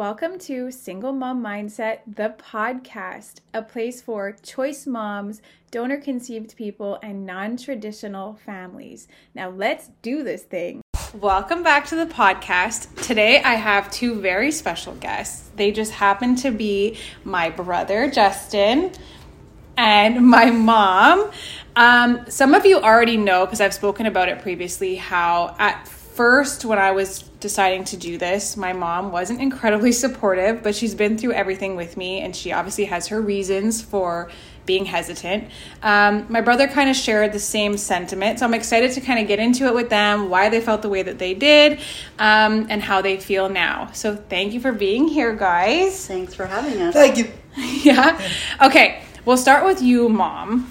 Welcome to Single Mom Mindset, the podcast, a place for choice moms, donor conceived people, and non traditional families. Now, let's do this thing. Welcome back to the podcast. Today, I have two very special guests. They just happen to be my brother, Justin, and my mom. Um, some of you already know, because I've spoken about it previously, how at first, when I was deciding to do this, my mom wasn't incredibly supportive, but she's been through everything with me, and she obviously has her reasons for being hesitant. Um, my brother kind of shared the same sentiment, so I'm excited to kind of get into it with them, why they felt the way that they did, um, and how they feel now. So, thank you for being here, guys. Thanks for having us. Thank you. yeah. Okay, we'll start with you, mom.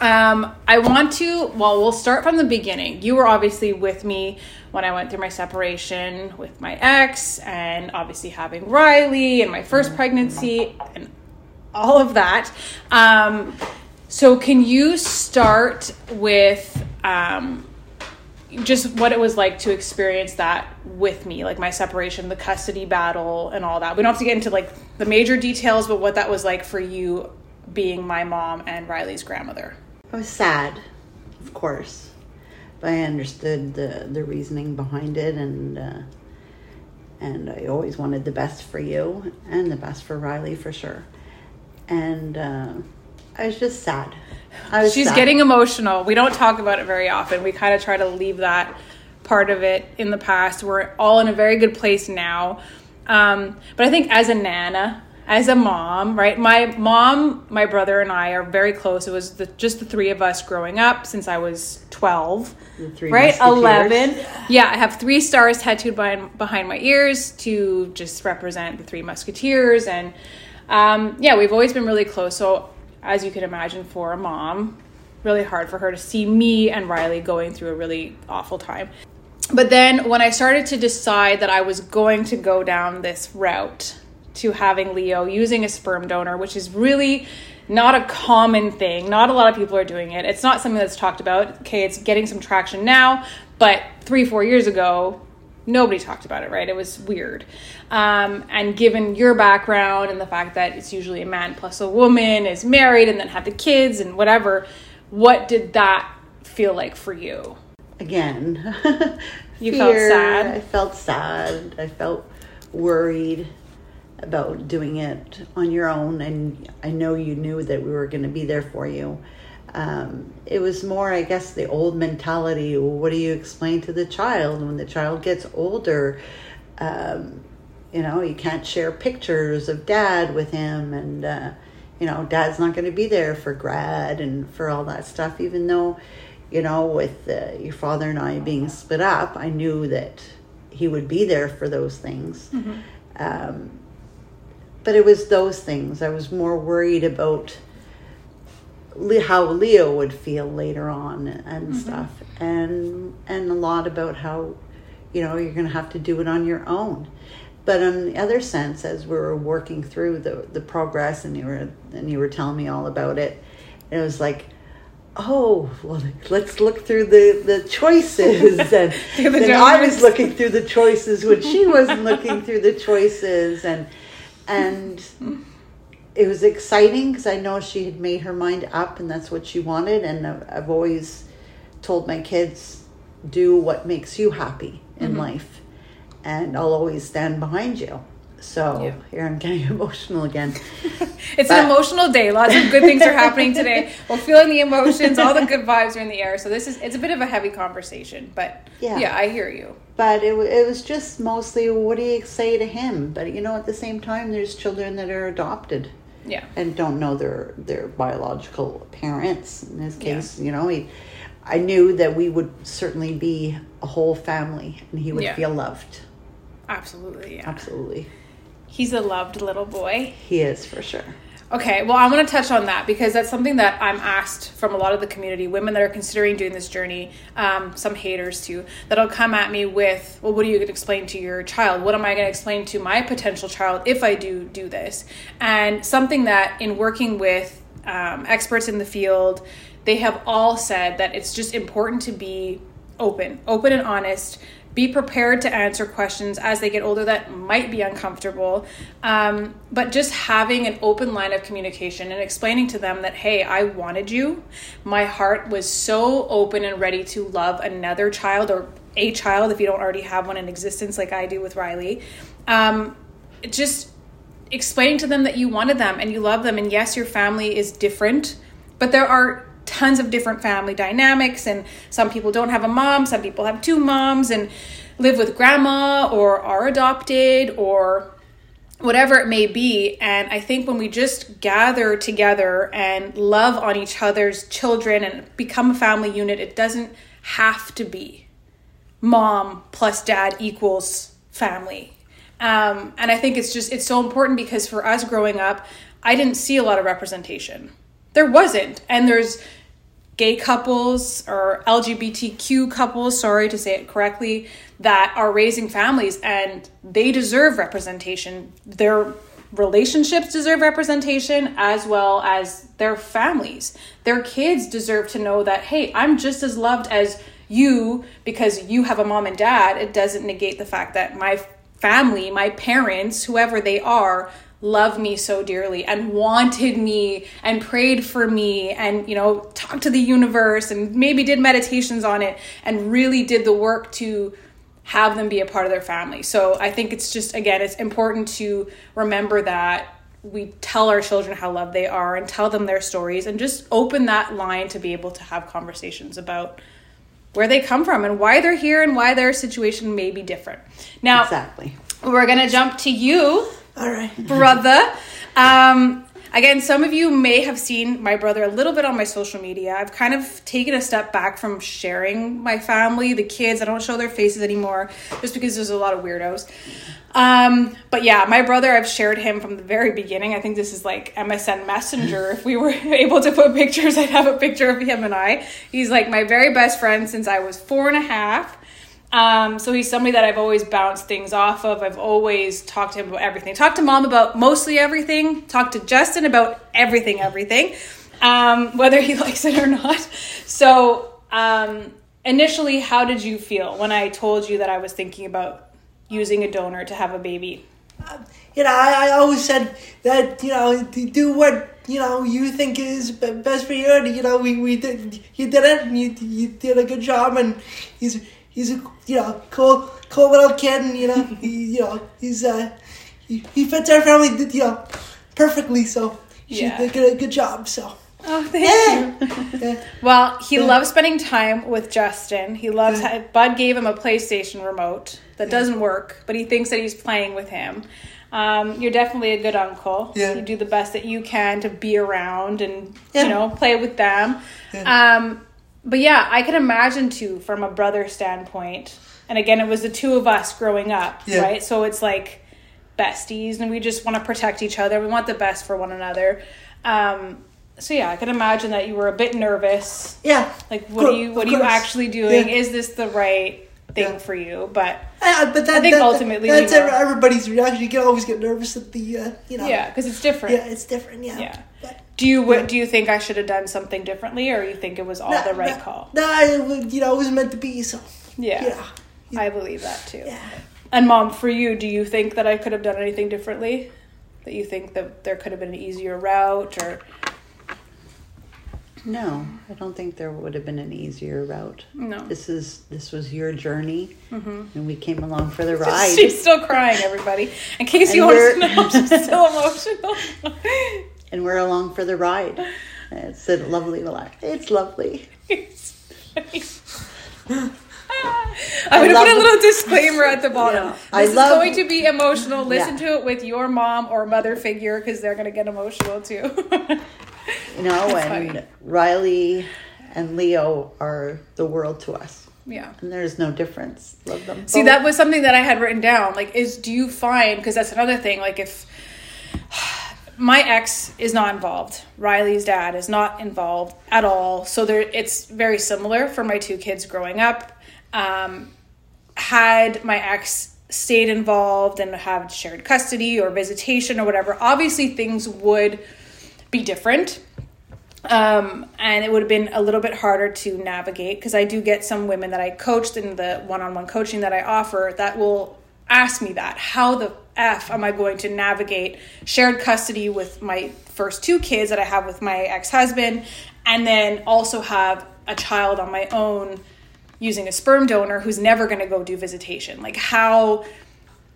Um, I want to, well, we'll start from the beginning. You were obviously with me when I went through my separation with my ex, and obviously having Riley and my first pregnancy and all of that. Um, so, can you start with um, just what it was like to experience that with me, like my separation, the custody battle, and all that? We don't have to get into like the major details, but what that was like for you being my mom and Riley's grandmother. I was sad, of course, but I understood the the reasoning behind it, and uh, and I always wanted the best for you and the best for Riley for sure. And uh, I was just sad. I was She's sad. getting emotional. We don't talk about it very often. We kind of try to leave that part of it in the past. We're all in a very good place now. Um, but I think as a nana, as a mom, right? My mom, my brother, and I are very close. It was the, just the three of us growing up since I was 12. The three right? 11. Yeah, I have three stars tattooed behind, behind my ears to just represent the three musketeers. And um, yeah, we've always been really close. So, as you can imagine, for a mom, really hard for her to see me and Riley going through a really awful time. But then when I started to decide that I was going to go down this route, to having Leo using a sperm donor, which is really not a common thing. Not a lot of people are doing it. It's not something that's talked about. Okay, it's getting some traction now, but three, four years ago, nobody talked about it, right? It was weird. Um, and given your background and the fact that it's usually a man plus a woman is married and then have the kids and whatever, what did that feel like for you? again. You felt sad? I felt sad. I felt worried about doing it on your own, and I know you knew that we were going to be there for you. Um, it was more, I guess, the old mentality. Well, what do you explain to the child when the child gets older? Um, you know, you can't share pictures of dad with him, and uh, you know, dad's not going to be there for grad and for all that stuff. Even though, you know, with uh, your father and I being split up, I knew that he would be there for those things. Um, but it was those things. I was more worried about how Leo would feel later on and mm-hmm. stuff, and and a lot about how, you know, you're going to have to do it on your own. But on the other sense, as we were working through the the progress, and you were and you were telling me all about it, it was like. Oh well, let's look through the, the choices, and the then I was looking through the choices when she wasn't looking through the choices, and and it was exciting because I know she had made her mind up and that's what she wanted. And I've, I've always told my kids, do what makes you happy in mm-hmm. life, and I'll always stand behind you. So Yeah. here I'm getting emotional again. It's But- an emotional day. Lots of good things are happening today. We're feeling the emotions. All the good vibes are in the air. So this is it's a bit of a heavy conversation, but yeah, Yeah. I hear you. but it, it was just mostly, what do you say to him? But you know, at the same time, there's children that are adopted. Yeah, and don't know their their biological parents. In this case, you know, he, I knew that we would certainly be a whole family, and he would Yeah. feel loved. absolutely. Yeah, Absolutely, he's a loved little boy. he is for sure. Okay, well, I want to touch on that because that's something that I'm asked from a lot of the community, women that are considering doing this journey, um, some haters too, that'll come at me with, well, what are you going to explain to your child? What am I going to explain to my potential child if I do do this? And something that in working with um, experts in the field, they have all said that it's just important to be open, open and honest, be prepared to answer questions as they get older that might be uncomfortable. Um, but just having an open line of communication and explaining to them that, hey, I wanted you. My heart was so open and ready to love another child or a child if you don't already have one in existence, like I do with Riley. Um, just explaining to them that you wanted them and you love them. And yes, your family is different, but there are tons of different family dynamics and some people don't have a mom some people have two moms and live with grandma or are adopted or whatever it may be. And i think when we just gather together and love on each other's children and become a family unit it doesn't have to be mom plus dad equals family. Um, and i think it's just it's so important because for us growing up i didn't see a lot of representation. There wasn't. And there's gay couples or LGBTQ couples, sorry to say it correctly, that are raising families and they deserve representation. Their relationships deserve representation as well as their families. Their kids deserve to know that, hey, I'm just as loved as you because you have a mom and dad. It doesn't negate the fact that my family, my parents, whoever they are, loved me so dearly and wanted me and prayed for me and you know talked to the universe and maybe did meditations on it and really did the work to have them be a part of their family. So I think it's just again it's important to remember that we tell our children how loved they are and tell them their stories and just open that line to be able to have conversations about where they come from and why they're here and why their situation may be different. Now, exactly. We're going to jump to you all right. brother. Um, again, some of you may have seen my brother a little bit on my social media. I've kind of taken a step back from sharing my family, the kids. I don't show their faces anymore just because there's a lot of weirdos. Um, but yeah, my brother, I've shared him from the very beginning. I think this is like MSN Messenger. If we were able to put pictures, I'd have a picture of him and I. He's like my very best friend since I was four and a half. Um, so he's somebody that I've always bounced things off of. I've always talked to him about everything. Talked to mom about mostly everything. Talked to Justin about everything, everything, um, whether he likes it or not. So um, initially, how did you feel when I told you that I was thinking about using a donor to have a baby? you know, I, I always said that you know do what you know you think is best for you, and you know we, we did you did it, and you you did a good job, and he's he's a you know cool cool little kid, and you know he you know he's uh he, he fits our family you know perfectly. So yeah. did a good job. So. Oh, thank yeah. you. Well, he yeah. loves spending time with Justin. He loves. Yeah. Bud gave him a PlayStation remote that doesn't work, but he thinks that he's playing with him. Um, you're definitely a good uncle. Yeah. You do the best that you can to be around and you know play with them. Um, but yeah, I can imagine too from a brother standpoint. And again, it was the two of us growing up, yeah. right? So it's like besties, and we just want to protect each other. We want the best for one another. Um, so yeah, I can imagine that you were a bit nervous. Yeah. Like, what are you? What are you actually doing? Yeah. Is this the right thing yeah. for you? But uh, but that, I think that, ultimately that's everybody's reaction. You can always get nervous at the uh, you know. Yeah, because it's different. Yeah, it's different. Yeah. Yeah. But, do you yeah. do you think I should have done something differently, or you think it was all no, the right no, call? No, I, you know, it was meant to be. So yeah, yeah. I believe that too. Yeah. And mom, for you, do you think that I could have done anything differently? That you think that there could have been an easier route, or no, I don't think there would have been an easier route. No, this is this was your journey, mm-hmm. and we came along for the ride. She's still crying, everybody. In case and you want to know, she's still emotional and we're along for the ride. It's a lovely life. It's lovely. I'm going to put a little disclaimer at the bottom. Yeah. This I is going to be emotional. Listen yeah. to it with your mom or mother figure because they're going to get emotional too. you know, and funny. Riley and Leo are the world to us. Yeah. And there's no difference. Love them. See, both. that was something that I had written down. Like, is do you find, because that's another thing, like if my ex is not involved. Riley's dad is not involved at all. So there, it's very similar for my two kids growing up. Um, had my ex stayed involved and have shared custody or visitation or whatever, obviously things would be different. um, and it would have been a little bit harder to navigate because I do get some women that I coached in the one-on-one coaching that I offer that will ask me that how the f am I going to navigate shared custody with my first two kids that I have with my ex-husband and then also have a child on my own using a sperm donor who's never going to go do visitation like how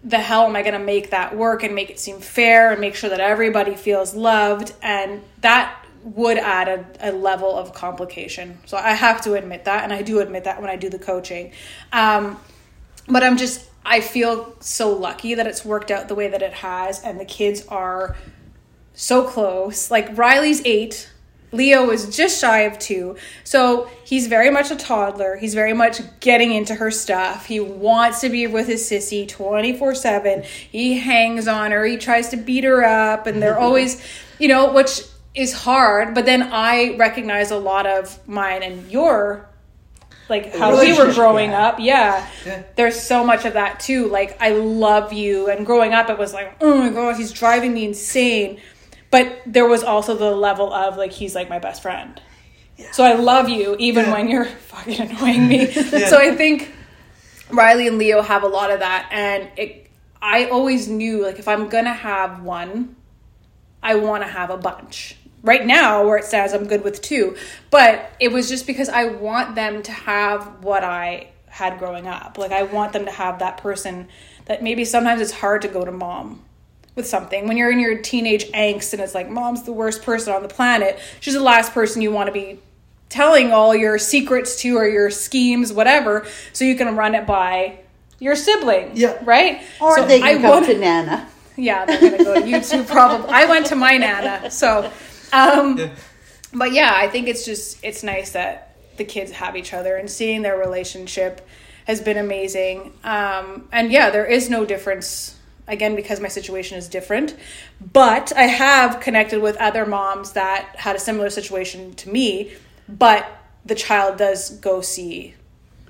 the hell am I going to make that work and make it seem fair and make sure that everybody feels loved and that would add a, a, level of complication. So I have to admit that, and I do admit that when I do the coaching. Um, but I'm just, I feel so lucky that it's worked out the way that it has, and the kids are so close. Like Riley's eight, Leo is just shy of two. So he's very much a toddler. He's very much getting into her stuff. He wants to be with his sissy 24 7. He hangs on her. He tries to beat her up. And they're mm-hmm. always, you know, which is hard, but then I recognize a lot of mine and your like how we were growing yeah. up. Yeah. yeah. There's so much of that too. Like I love you and growing up it was like, "Oh my god, he's driving me insane." But there was also the level of like he's like my best friend. Yeah. So I love you even when you're fucking annoying me. so I think Riley and Leo have a lot of that and it I always knew like if I'm going to have one, I want to have a bunch right now where it says I'm good with two. But it was just because I want them to have what I had growing up. Like I want them to have that person that maybe sometimes it's hard to go to mom with something. When you're in your teenage angst and it's like mom's the worst person on the planet, she's the last person you want to be telling all your secrets to or your schemes, whatever, so you can run it by your sibling. Yeah. Right? Or so they can I go to Nana. Yeah, they're gonna go to YouTube probably. I went to my Nana, so um, yeah. But yeah, I think it's just it's nice that the kids have each other and seeing their relationship has been amazing. Um, and yeah, there is no difference again because my situation is different. But I have connected with other moms that had a similar situation to me, but the child does go see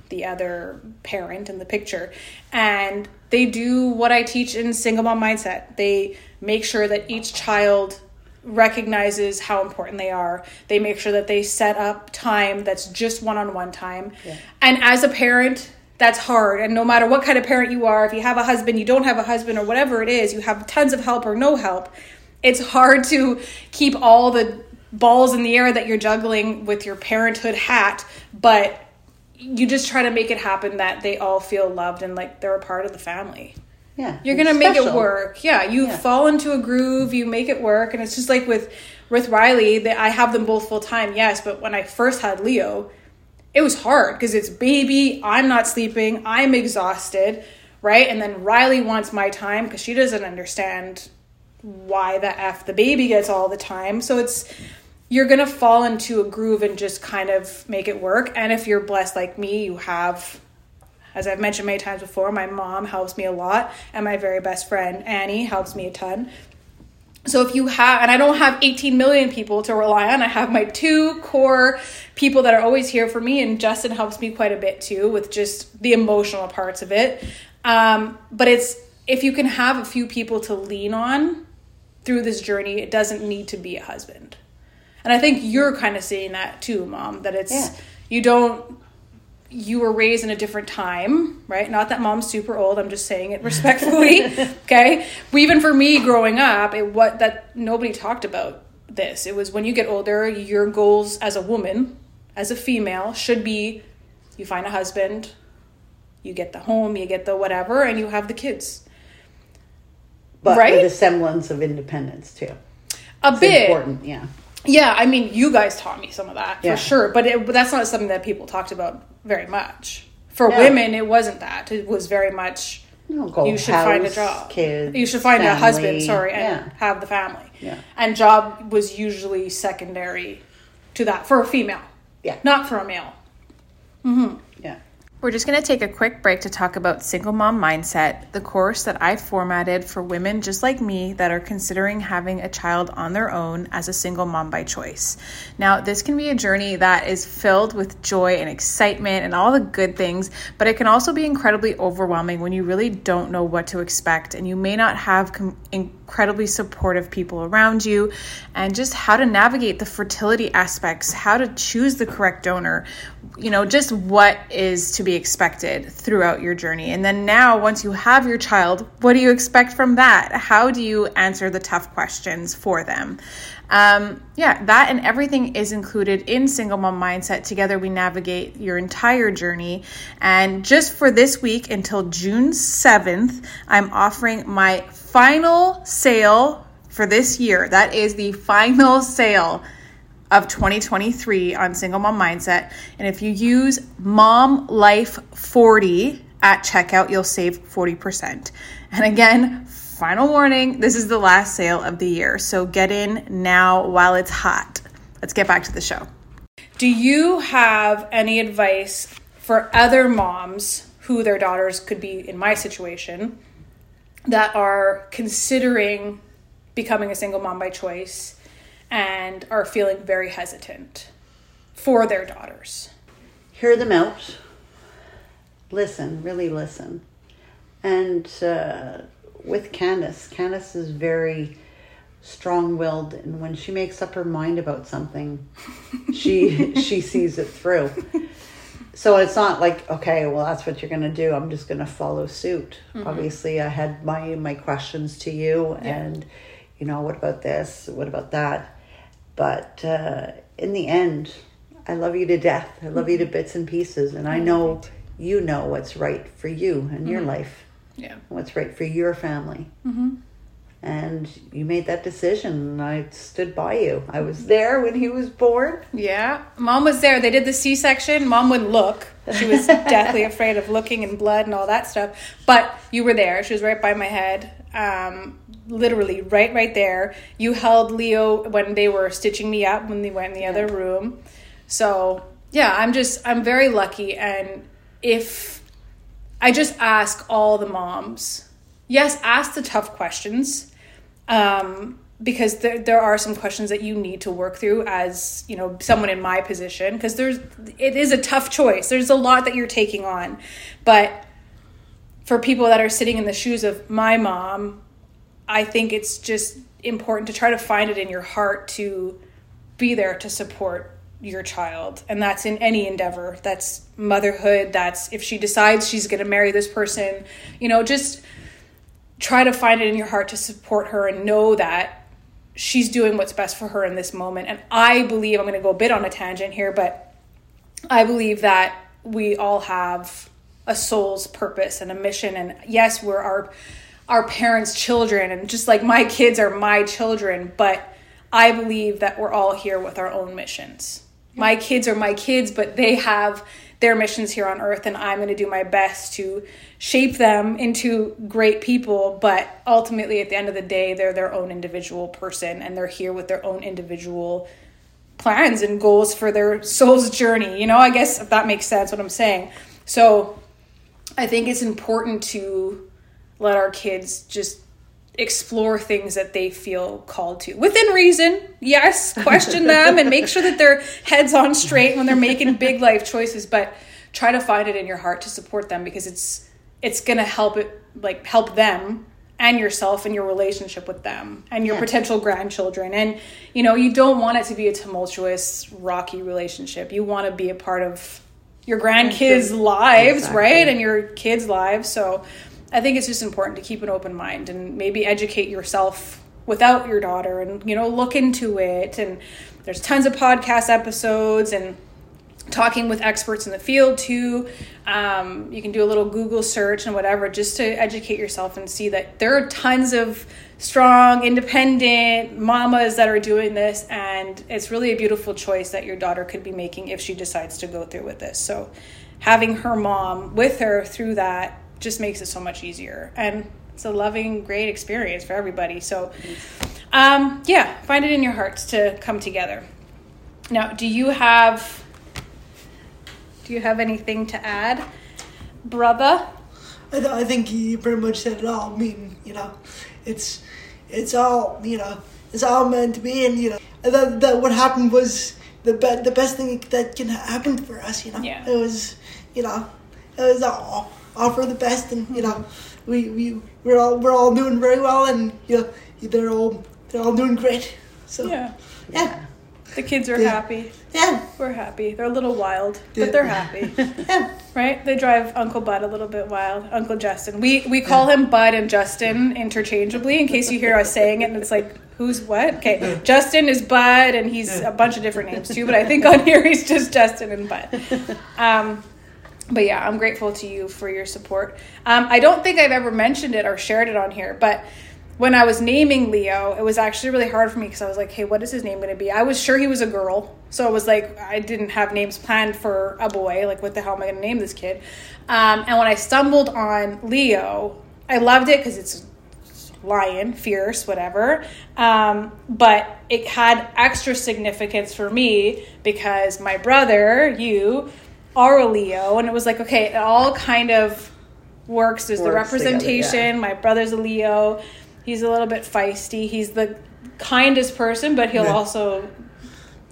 the other parent in the picture and they do what I teach in single mom mindset. They make sure that each child recognizes how important they are. They make sure that they set up time that's just one on one time. Yeah. And as a parent, that's hard. And no matter what kind of parent you are, if you have a husband, you don't have a husband, or whatever it is, you have tons of help or no help, it's hard to keep all the balls in the air that you're juggling with your parenthood hat. But you just try to make it happen that they all feel loved and like they're a part of the family. Yeah. You're going to make it work. Yeah, you yeah. fall into a groove, you make it work and it's just like with with Riley, that I have them both full time. Yes, but when I first had Leo, it was hard because it's baby, I'm not sleeping, I'm exhausted, right? And then Riley wants my time because she doesn't understand why the f the baby gets all the time. So it's you're going to fall into a groove and just kind of make it work. And if you're blessed like me, you have as I've mentioned many times before, my mom helps me a lot, and my very best friend, Annie, helps me a ton. So if you have, and I don't have 18 million people to rely on, I have my two core people that are always here for me, and Justin helps me quite a bit too with just the emotional parts of it. Um, but it's, if you can have a few people to lean on through this journey, it doesn't need to be a husband. And I think you're kind of seeing that too, mom, that it's, yeah. you don't you were raised in a different time, right? Not that mom's super old. I'm just saying it respectfully. okay. But even for me growing up, it what that nobody talked about this. It was when you get older, your goals as a woman, as a female, should be you find a husband, you get the home, you get the whatever, and you have the kids. But right? with a semblance of independence too. A it's bit important, yeah. Yeah, I mean, you guys taught me some of that for sure, but, it, but that's not something that people talked about very much. For women, it wasn't that. It was very much no, you should house, find a job. Kids, you should find family. a husband, sorry, and yeah. have the family. Yeah. And job was usually secondary to that for a female. Yeah. Not for a male. Mm-hmm. We're just going to take a quick break to talk about Single Mom Mindset, the course that I formatted for women just like me that are considering having a child on their own as a single mom by choice. Now, this can be a journey that is filled with joy and excitement and all the good things, but it can also be incredibly overwhelming when you really don't know what to expect and you may not have com- incredibly supportive people around you and just how to navigate the fertility aspects, how to choose the correct donor, you know, just what is to be expected throughout your journey. And then now, once you have your child, what do you expect from that? How do you answer the tough questions for them? Um, yeah, that and everything is included in Single Mom Mindset. Together, we navigate your entire journey. And just for this week until June 7th, I'm offering my final sale for this year. That is the final sale of 2023 on Single Mom Mindset. And if you use Mom Life 40 at checkout, you'll save 40%. And again, final warning this is the last sale of the year. So get in now while it's hot. Let's get back to the show. Do you have any advice for other moms who their daughters could be in my situation that are considering becoming a single mom by choice and are feeling very hesitant for their daughters. Hear them out. Listen, really listen. And uh, with Candice, Candice is very strong-willed and when she makes up her mind about something she she sees it through so it's not like okay well that's what you're going to do i'm just going to follow suit mm-hmm. obviously i had my my questions to you yeah. and you know what about this what about that but uh, in the end, I love you to death. I love you to bits and pieces. And I know you know what's right for you and your mm-hmm. life. Yeah. What's right for your family. Mm-hmm. And you made that decision, and I stood by you. I was there when he was born. Yeah. Mom was there. They did the C section. Mom wouldn't look. She was deathly afraid of looking and blood and all that stuff. But you were there. She was right by my head. Um, literally right right there. You held leo when they were stitching me up when they went in the yeah. other room. So yeah i'm just i'm very lucky. And if i just ask all the moms yes ask the tough questions um, because there, there are some questions that you need to work through as you know someone in my position because there's it is a tough choice. There's a lot that you're taking on. But for people that are sitting in the shoes of my mom I think it's just important to try to find it in your heart to be there to support your child. And that's in any endeavor. That's motherhood. That's if she decides she's going to marry this person, you know, just try to find it in your heart to support her and know that she's doing what's best for her in this moment. And I believe, I'm going to go a bit on a tangent here, but I believe that we all have a soul's purpose and a mission. And yes, we're our our parents' children, and just like my kids are my children, but I believe that we're all here with our own missions. My kids are my kids, but they have their missions here on earth, and I'm going to do my best to shape them into great people. But ultimately, at the end of the day, they're their own individual person, and they're here with their own individual plans and goals for their soul's journey. You know, I guess if that makes sense what I'm saying. So I think it's important to let our kids just explore things that they feel called to. Within reason yes question them and make sure that their heads on straight when they're making big life choices but try to find it in your heart to support them because it's it's going to help it like help them and yourself and your relationship with them and your yeah. potential grandchildren. And you know you don't want it to be a tumultuous rocky relationship. You want to be a part of your grandkids lives right and your kids lives. So I think it's just important to keep an open mind and maybe educate yourself without your daughter and you know look into it. And there's tons of podcast episodes and talking with experts in the field too um, you can do a little google search and whatever just to educate yourself and see that there are tons of strong independent mamas that are doing this and it's really a beautiful choice that your daughter could be making if she decides to go through with this so having her mom with her through that just makes it so much easier. And it's a loving, great experience for everybody. So, um, yeah, find it in your hearts to come together. Now, do you have do you have anything to add? brother? I, th- I think you pretty much said it all. I mean, you know, it's it's all you know, it's all meant to be, and you know, that that what happened was the be- the best thing that can happen for us. You know, Yeah. it was, you know, it was all all for the best, and you know, we we we're all we're all doing very well, and you know, they're all they're all doing great. So Yeah. yeah, The kids are Yeah. happy. yeah, We're happy. They're a little wild, Yeah. but they're happy. yeah. Right? They drive Uncle Bud a little bit wild. Uncle Justin. We we call him Bud and Justin interchangeably in case you hear us saying it and it's like who's what? Okay. Justin is Bud and he's a bunch of different names too, but I think on here he's just Justin and Bud. Um but yeah, I'm grateful to you for your support. Um, I don't think I've ever mentioned it or shared it on here, but when I was naming Leo, it was actually really hard for me because I was like, hey, what is his name going to be? I was sure he was a girl. So it was like, I didn't have names planned for a boy. Like, what the hell am I going to name this kid? Um, and when I stumbled on Leo, I loved it because it's lion, fierce, whatever. Um, but it had extra significance for me because my brother, you, are a Leo. And it was like, okay, it all kind of works. There's the Works together, representation. yeah. My brother's a Leo. He's a little bit feisty. He's the kindest person, but he'll Yeah. also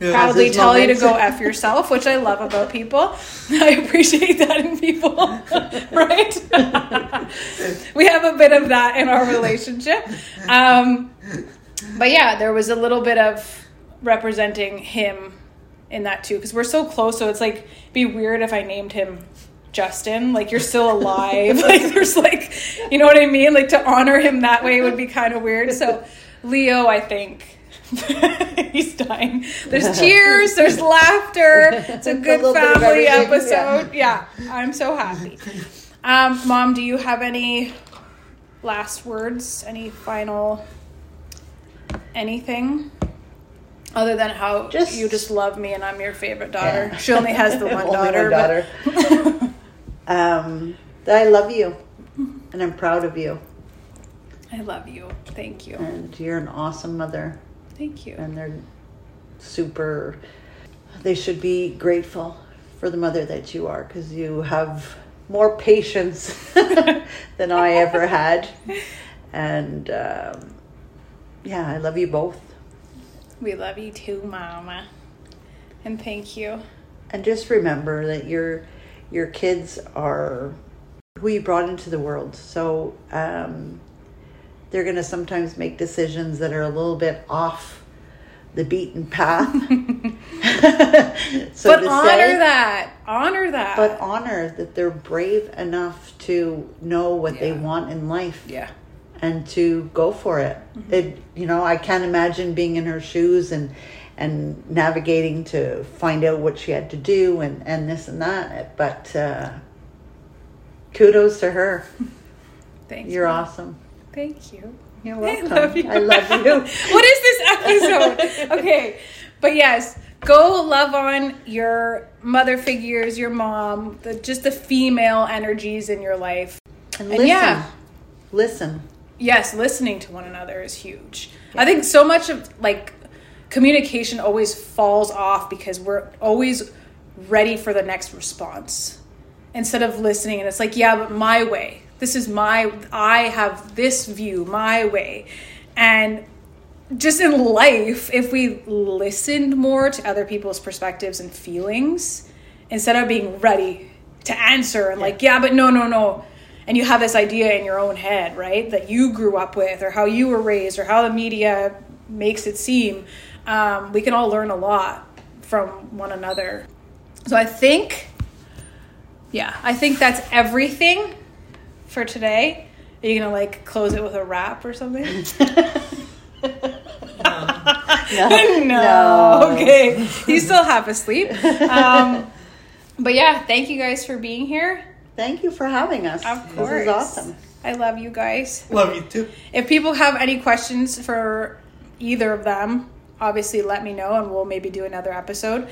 Yeah. proudly tell you to go F yourself, which I love about people. I appreciate that in people, right? we have a bit of that in our relationship. Um, but yeah, there was a little bit of representing him in that too, because we're so close. So it's like, be weird if I named him Justin. Like, you're still alive. like, there's like, you know what I mean? Like, to honor him that way would be kind of weird. So, Leo, I think. He's dying. There's tears, there's laughter. It's a good of family episode. Yeah. I'm so happy. Um, Mom, do you have any last words? Any final anything? Other than how Just- you just love me and I'm your favorite daughter. Yeah. She only has the one Only daughter. daughter. Um, that I love you, and I'm proud of you, I love you. Thank you. and you're an awesome mother, Thank you. and they're super. They should be grateful for the mother that you are, because you have more patience than I ever had, and um, yeah, I love you both. We love you too, Mama. And thank you. And just remember that your your kids are who you brought into the world. So um, they're going to sometimes make decisions that are a little bit off the beaten path. so but honor say, that. Honor that. But honor that they're brave enough to know what they want in life yeah. and to go for it. It you know, I can't imagine being in her shoes and and navigating to find out what she had to do and and this and that. But uh, kudos to her. Thank You're you. awesome. Thank you. You're I welcome. love you. I love you. what is this episode? okay. But yes, go love on your mother figures, your mom, the just the female energies in your life. And And yeah. Listen. Yes, listening to one another is huge. I think so much of like communication always falls off because we're always ready for the next response instead of listening and it's like, yeah, but my way. This is my I have this view, my way. And just in life, if we listened more to other people's perspectives and feelings instead of being ready to answer and like, yeah, but no, no, no. And you have this idea in your own head, right? That you grew up with, or how you were raised, or how the media makes it seem. Um, we can all learn a lot from one another. So I think, yeah, I think that's everything for today. Are you gonna like close it with a rap or something? No. no. Okay. You still half asleep. Um, but yeah, thank you guys for being here. Thank you for having us. Of course. This is awesome. I love you guys. Love you too. If people have any questions for either of them, obviously let me know and we'll maybe do another episode.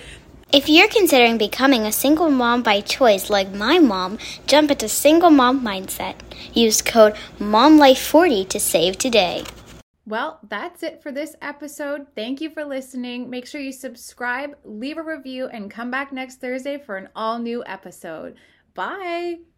If you're considering becoming a single mom by choice like my mom, jump into Single Mom Mindset. Use code MOMLIFE40 to save today. Well, that's it for this episode. Thank you for listening. Make sure you subscribe, leave a review, and come back next Thursday for an all new episode. Bye.